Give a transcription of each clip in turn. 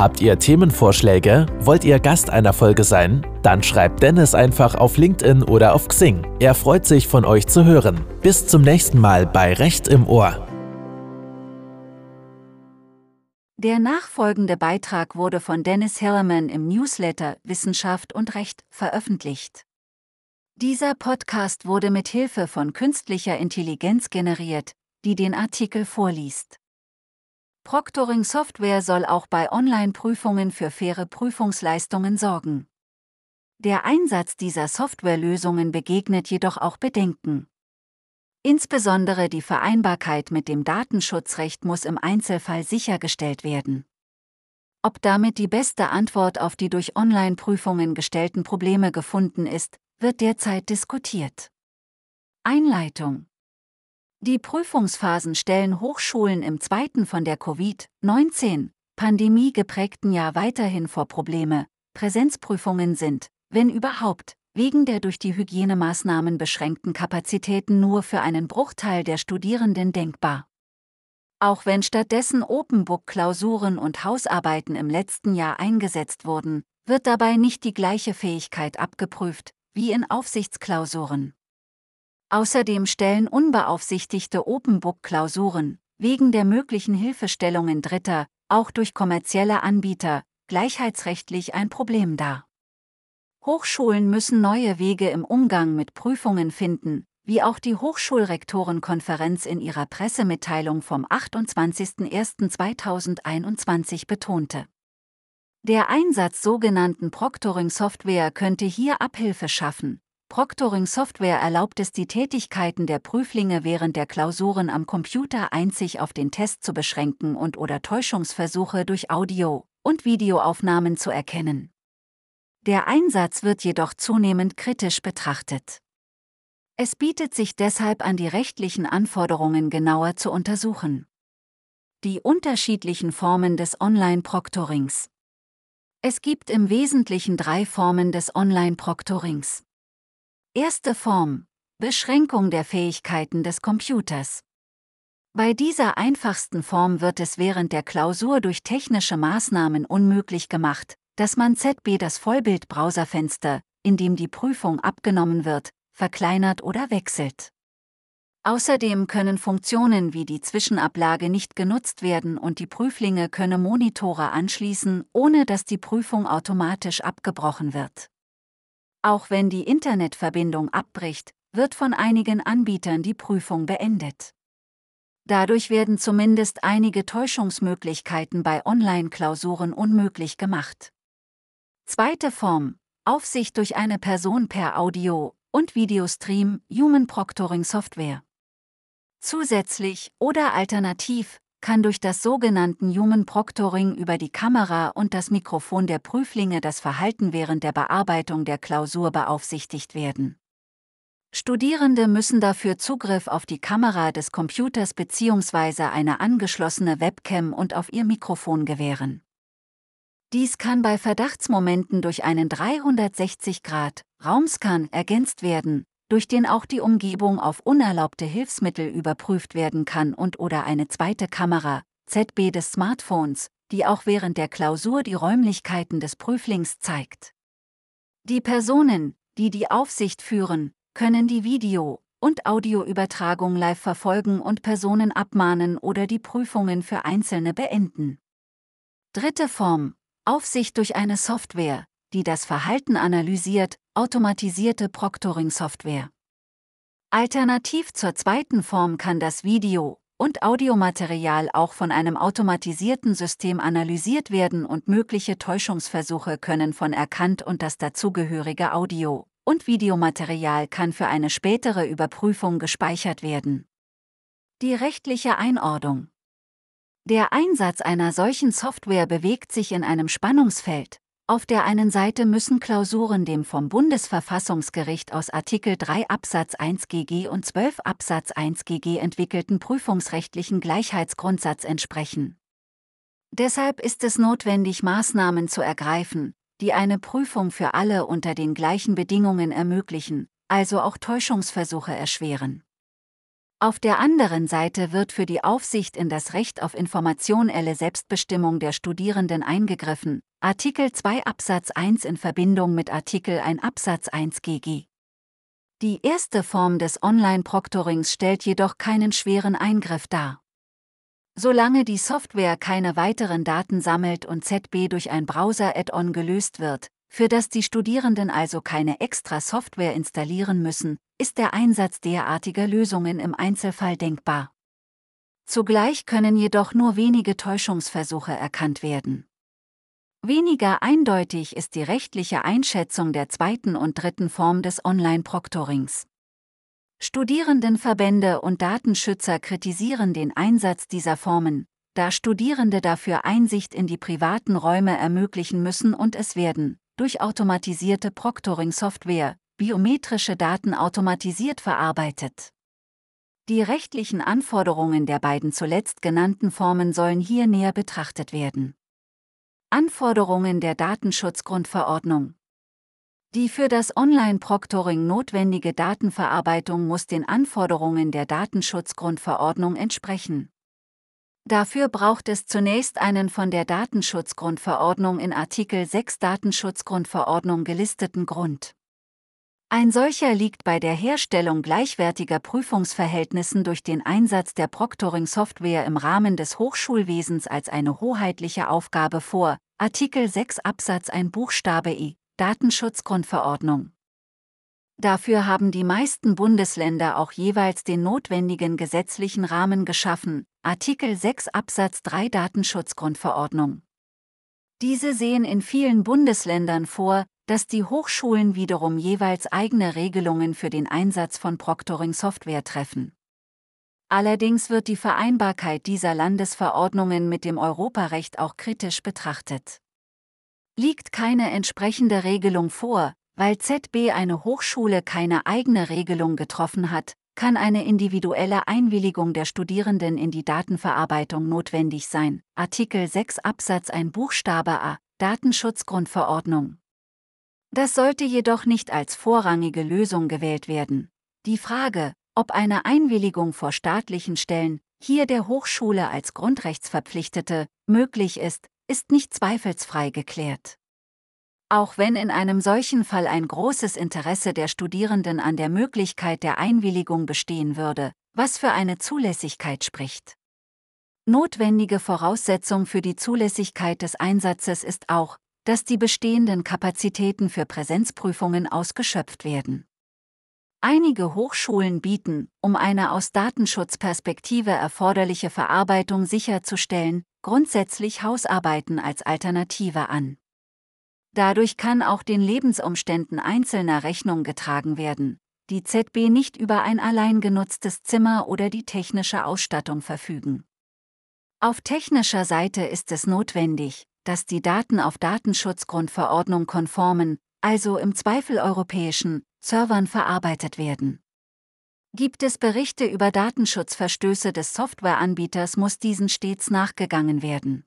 Habt ihr Themenvorschläge? Wollt ihr Gast einer Folge sein? Dann schreibt Dennis einfach auf LinkedIn oder auf Xing. Er freut sich von euch zu hören. Bis zum nächsten Mal bei Recht im Ohr. Der nachfolgende Beitrag wurde von Dennis Hilleman im Newsletter Wissenschaft und Recht veröffentlicht. Dieser Podcast wurde mit Hilfe von künstlicher Intelligenz generiert, die den Artikel vorliest. Proctoring Software soll auch bei Online-Prüfungen für faire Prüfungsleistungen sorgen. Der Einsatz dieser Softwarelösungen begegnet jedoch auch Bedenken. Insbesondere die Vereinbarkeit mit dem Datenschutzrecht muss im Einzelfall sichergestellt werden. Ob damit die beste Antwort auf die durch Online-Prüfungen gestellten Probleme gefunden ist, wird derzeit diskutiert. Einleitung Die Prüfungsphasen stellen Hochschulen im zweiten von der Covid-19-Pandemie geprägten Jahr weiterhin vor Probleme. Präsenzprüfungen sind, wenn überhaupt, wegen der durch die Hygienemaßnahmen beschränkten Kapazitäten nur für einen Bruchteil der Studierenden denkbar. Auch wenn stattdessen Open-Book-Klausuren und Hausarbeiten im letzten Jahr eingesetzt wurden, wird dabei nicht die gleiche Fähigkeit abgeprüft wie in Aufsichtsklausuren. Außerdem stellen unbeaufsichtigte Open-Book-Klausuren wegen der möglichen Hilfestellungen Dritter, auch durch kommerzielle Anbieter, gleichheitsrechtlich ein Problem dar. Hochschulen müssen neue Wege im Umgang mit Prüfungen finden, wie auch die Hochschulrektorenkonferenz in ihrer Pressemitteilung vom 28.01.2021 betonte. Der Einsatz sogenannten Proctoring-Software könnte hier Abhilfe schaffen. Proctoring-Software erlaubt es, die Tätigkeiten der Prüflinge während der Klausuren am Computer einzig auf den Test zu beschränken und oder Täuschungsversuche durch Audio- und Videoaufnahmen zu erkennen. Der Einsatz wird jedoch zunehmend kritisch betrachtet. Es bietet sich deshalb an, die rechtlichen Anforderungen genauer zu untersuchen. Die unterschiedlichen Formen des Online-Proctorings. Es gibt im Wesentlichen drei Formen des Online-Proctorings. Erste Form. Beschränkung der Fähigkeiten des Computers. Bei dieser einfachsten Form wird es während der Klausur durch technische Maßnahmen unmöglich gemacht, dass man ZB das Vollbild-Browserfenster, in dem die Prüfung abgenommen wird, verkleinert oder wechselt. Außerdem können Funktionen wie die Zwischenablage nicht genutzt werden und die Prüflinge können Monitore anschließen, ohne dass die Prüfung automatisch abgebrochen wird. Auch wenn die Internetverbindung abbricht, wird von einigen Anbietern die Prüfung beendet. Dadurch werden zumindest einige Täuschungsmöglichkeiten bei Online-Klausuren unmöglich gemacht. Zweite Form. Aufsicht durch eine Person per Audio- und Videostream Human Proctoring Software. Zusätzlich oder alternativ kann durch das sogenannten Human Proctoring über die Kamera und das Mikrofon der Prüflinge das Verhalten während der Bearbeitung der Klausur beaufsichtigt werden. Studierende müssen dafür Zugriff auf die Kamera des Computers bzw. eine angeschlossene Webcam und auf ihr Mikrofon gewähren. Dies kann bei Verdachtsmomenten durch einen 360-Grad-Raumscan ergänzt werden, durch den auch die Umgebung auf unerlaubte Hilfsmittel überprüft werden kann und oder eine zweite Kamera, ZB des Smartphones, die auch während der Klausur die Räumlichkeiten des Prüflings zeigt. Die Personen, die die Aufsicht führen, können die Video- und Audioübertragung live verfolgen und Personen abmahnen oder die Prüfungen für Einzelne beenden. Dritte Form, Aufsicht durch eine Software, die das Verhalten analysiert, automatisierte Proctoring-Software. Alternativ zur zweiten Form kann das Video- und Audiomaterial auch von einem automatisierten System analysiert werden und mögliche Täuschungsversuche können von erkannt und das dazugehörige Audio- und Videomaterial kann für eine spätere Überprüfung gespeichert werden. Die rechtliche Einordnung der Einsatz einer solchen Software bewegt sich in einem Spannungsfeld. Auf der einen Seite müssen Klausuren dem vom Bundesverfassungsgericht aus Artikel 3 Absatz 1 GG und 12 Absatz 1 GG entwickelten prüfungsrechtlichen Gleichheitsgrundsatz entsprechen. Deshalb ist es notwendig, Maßnahmen zu ergreifen, die eine Prüfung für alle unter den gleichen Bedingungen ermöglichen, also auch Täuschungsversuche erschweren. Auf der anderen Seite wird für die Aufsicht in das Recht auf informationelle Selbstbestimmung der Studierenden eingegriffen, Artikel 2 Absatz 1 in Verbindung mit Artikel 1 Absatz 1 GG. Die erste Form des Online-Proctorings stellt jedoch keinen schweren Eingriff dar. Solange die Software keine weiteren Daten sammelt und ZB durch ein Browser-Add-on gelöst wird, für das die Studierenden also keine extra Software installieren müssen, ist der Einsatz derartiger Lösungen im Einzelfall denkbar. Zugleich können jedoch nur wenige Täuschungsversuche erkannt werden. Weniger eindeutig ist die rechtliche Einschätzung der zweiten und dritten Form des Online-Proctorings. Studierendenverbände und Datenschützer kritisieren den Einsatz dieser Formen, da Studierende dafür Einsicht in die privaten Räume ermöglichen müssen und es werden, durch automatisierte Proctoring-Software, biometrische Daten automatisiert verarbeitet. Die rechtlichen Anforderungen der beiden zuletzt genannten Formen sollen hier näher betrachtet werden. Anforderungen der Datenschutzgrundverordnung Die für das Online-Proctoring notwendige Datenverarbeitung muss den Anforderungen der Datenschutzgrundverordnung entsprechen. Dafür braucht es zunächst einen von der Datenschutzgrundverordnung in Artikel 6 Datenschutzgrundverordnung gelisteten Grund. Ein solcher liegt bei der Herstellung gleichwertiger Prüfungsverhältnissen durch den Einsatz der Proctoring-Software im Rahmen des Hochschulwesens als eine hoheitliche Aufgabe vor, Artikel 6 Absatz 1 Buchstabe I, Datenschutzgrundverordnung. Dafür haben die meisten Bundesländer auch jeweils den notwendigen gesetzlichen Rahmen geschaffen, Artikel 6 Absatz 3 Datenschutzgrundverordnung. Diese sehen in vielen Bundesländern vor, dass die Hochschulen wiederum jeweils eigene Regelungen für den Einsatz von Proctoring-Software treffen. Allerdings wird die Vereinbarkeit dieser Landesverordnungen mit dem Europarecht auch kritisch betrachtet. Liegt keine entsprechende Regelung vor, weil ZB eine Hochschule keine eigene Regelung getroffen hat, kann eine individuelle Einwilligung der Studierenden in die Datenverarbeitung notwendig sein. Artikel 6 Absatz 1 Buchstabe a Datenschutzgrundverordnung. Das sollte jedoch nicht als vorrangige Lösung gewählt werden. Die Frage, ob eine Einwilligung vor staatlichen Stellen, hier der Hochschule als Grundrechtsverpflichtete, möglich ist, ist nicht zweifelsfrei geklärt. Auch wenn in einem solchen Fall ein großes Interesse der Studierenden an der Möglichkeit der Einwilligung bestehen würde, was für eine Zulässigkeit spricht. Notwendige Voraussetzung für die Zulässigkeit des Einsatzes ist auch, dass die bestehenden Kapazitäten für Präsenzprüfungen ausgeschöpft werden. Einige Hochschulen bieten, um eine aus Datenschutzperspektive erforderliche Verarbeitung sicherzustellen, grundsätzlich Hausarbeiten als Alternative an. Dadurch kann auch den Lebensumständen einzelner Rechnung getragen werden, die ZB nicht über ein allein genutztes Zimmer oder die technische Ausstattung verfügen. Auf technischer Seite ist es notwendig, dass die Daten auf Datenschutzgrundverordnung konformen, also im Zweifel europäischen, Servern verarbeitet werden. Gibt es Berichte über Datenschutzverstöße des Softwareanbieters, muss diesen stets nachgegangen werden.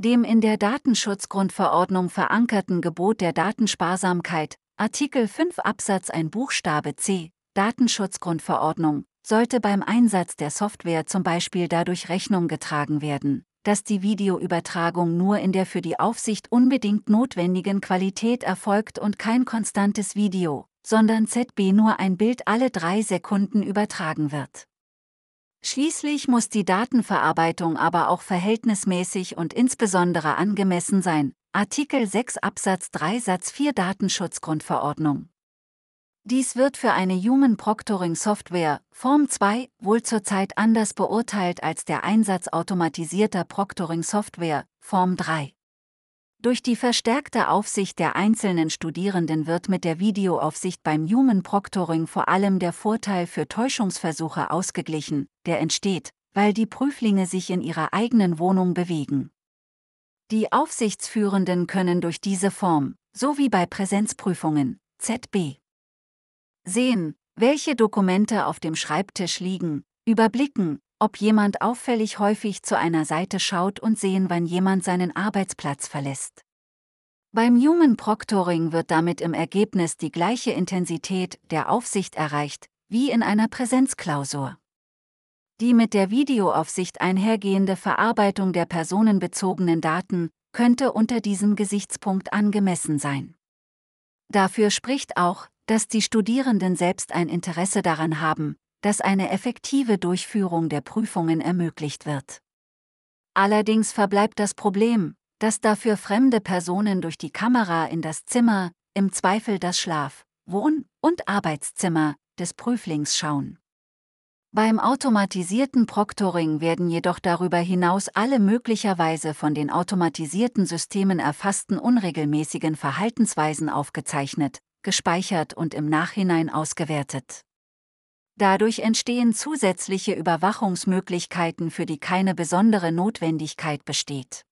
Dem in der Datenschutzgrundverordnung verankerten Gebot der Datensparsamkeit, Artikel 5 Absatz 1 Buchstabe c, Datenschutzgrundverordnung, sollte beim Einsatz der Software zum Beispiel dadurch Rechnung getragen werden, dass die Videoübertragung nur in der für die Aufsicht unbedingt notwendigen Qualität erfolgt und kein konstantes Video, sondern ZB nur ein Bild alle drei Sekunden übertragen wird. Schließlich muss die Datenverarbeitung aber auch verhältnismäßig und insbesondere angemessen sein. Artikel 6 Absatz 3 Satz 4 Datenschutzgrundverordnung. Dies wird für eine Human Proctoring Software, Form 2, wohl zurzeit anders beurteilt als der Einsatz automatisierter Proctoring Software, Form 3. Durch die verstärkte Aufsicht der einzelnen Studierenden wird mit der Videoaufsicht beim Human Proctoring vor allem der Vorteil für Täuschungsversuche ausgeglichen, der entsteht, weil die Prüflinge sich in ihrer eigenen Wohnung bewegen. Die Aufsichtsführenden können durch diese Form, so wie bei Präsenzprüfungen, ZB, sehen, welche Dokumente auf dem Schreibtisch liegen, überblicken, ob jemand auffällig häufig zu einer Seite schaut und sehen, wann jemand seinen Arbeitsplatz verlässt. Beim Human Proctoring wird damit im Ergebnis die gleiche Intensität der Aufsicht erreicht, wie in einer Präsenzklausur. Die mit der Videoaufsicht einhergehende Verarbeitung der personenbezogenen Daten könnte unter diesem Gesichtspunkt angemessen sein. Dafür spricht auch, dass die Studierenden selbst ein Interesse daran haben, dass eine effektive Durchführung der Prüfungen ermöglicht wird. Allerdings verbleibt das Problem, dass dafür fremde Personen durch die Kamera in das Zimmer, im Zweifel das Schlaf-, Wohn- und Arbeitszimmer des Prüflings schauen. Beim automatisierten Proctoring werden jedoch darüber hinaus alle möglicherweise von den automatisierten Systemen erfassten unregelmäßigen Verhaltensweisen aufgezeichnet, gespeichert und im Nachhinein ausgewertet. Dadurch entstehen zusätzliche Überwachungsmöglichkeiten, für die keine besondere Notwendigkeit besteht.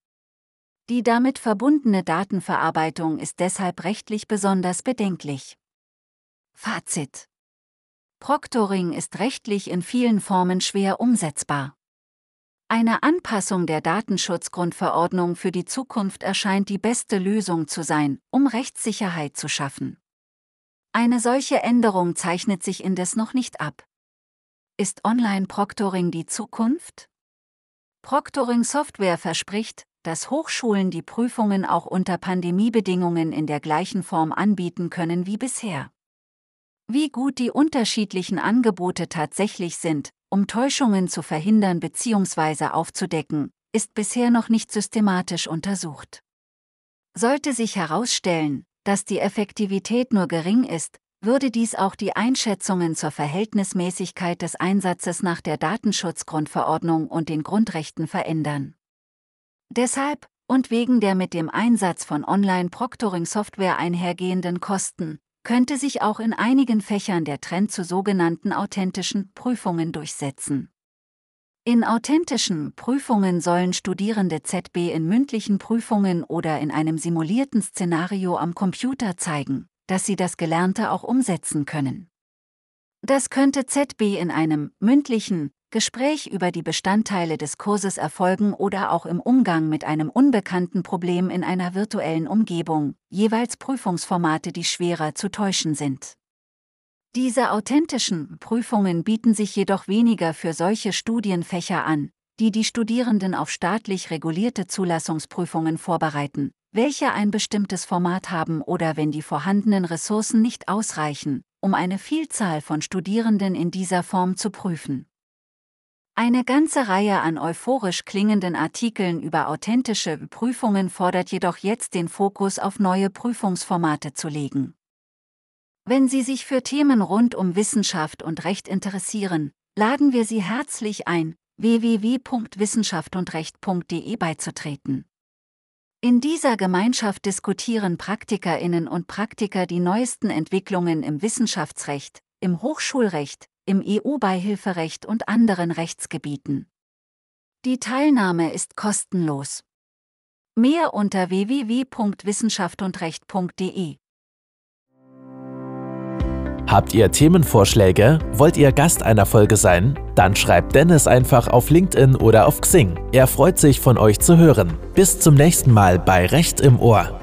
Die damit verbundene Datenverarbeitung ist deshalb rechtlich besonders bedenklich. Fazit Proctoring ist rechtlich in vielen Formen schwer umsetzbar. Eine Anpassung der Datenschutzgrundverordnung für die Zukunft erscheint die beste Lösung zu sein, um Rechtssicherheit zu schaffen. Eine solche Änderung zeichnet sich indes noch nicht ab. Ist Online-Proctoring die Zukunft? Proctoring-Software verspricht, dass Hochschulen die Prüfungen auch unter Pandemiebedingungen in der gleichen Form anbieten können wie bisher. Wie gut die unterschiedlichen Angebote tatsächlich sind, um Täuschungen zu verhindern bzw. aufzudecken, ist bisher noch nicht systematisch untersucht. Sollte sich herausstellen, dass die Effektivität nur gering ist, würde dies auch die Einschätzungen zur Verhältnismäßigkeit des Einsatzes nach der Datenschutzgrundverordnung und den Grundrechten verändern. Deshalb, und wegen der mit dem Einsatz von Online-Proctoring-Software einhergehenden Kosten, könnte sich auch in einigen Fächern der Trend zu sogenannten authentischen Prüfungen durchsetzen. In authentischen Prüfungen sollen Studierende ZB in mündlichen Prüfungen oder in einem simulierten Szenario am Computer zeigen, dass sie das Gelernte auch umsetzen können. Das könnte ZB in einem mündlichen Gespräch über die Bestandteile des Kurses erfolgen oder auch im Umgang mit einem unbekannten Problem in einer virtuellen Umgebung, jeweils Prüfungsformate, die schwerer zu täuschen sind. Diese authentischen Prüfungen bieten sich jedoch weniger für solche Studienfächer an, die die Studierenden auf staatlich regulierte Zulassungsprüfungen vorbereiten, welche ein bestimmtes Format haben oder wenn die vorhandenen Ressourcen nicht ausreichen, um eine Vielzahl von Studierenden in dieser Form zu prüfen. Eine ganze Reihe an euphorisch klingenden Artikeln über authentische Prüfungen fordert jedoch jetzt den Fokus auf neue Prüfungsformate zu legen. Wenn Sie sich für Themen rund um Wissenschaft und Recht interessieren, laden wir Sie herzlich ein, www.wissenschaftsundrecht.de beizutreten. In dieser Gemeinschaft diskutieren Praktikerinnen und Praktiker die neuesten Entwicklungen im Wissenschaftsrecht, im Hochschulrecht, im EU-Beihilferecht und anderen Rechtsgebieten. Die Teilnahme ist kostenlos. Mehr unter www.wissenschaftsundrecht.de Habt ihr Themenvorschläge? Wollt ihr Gast einer Folge sein? Dann schreibt Dennis einfach auf LinkedIn oder auf Xing. Er freut sich von euch zu hören. Bis zum nächsten Mal bei Recht im Ohr.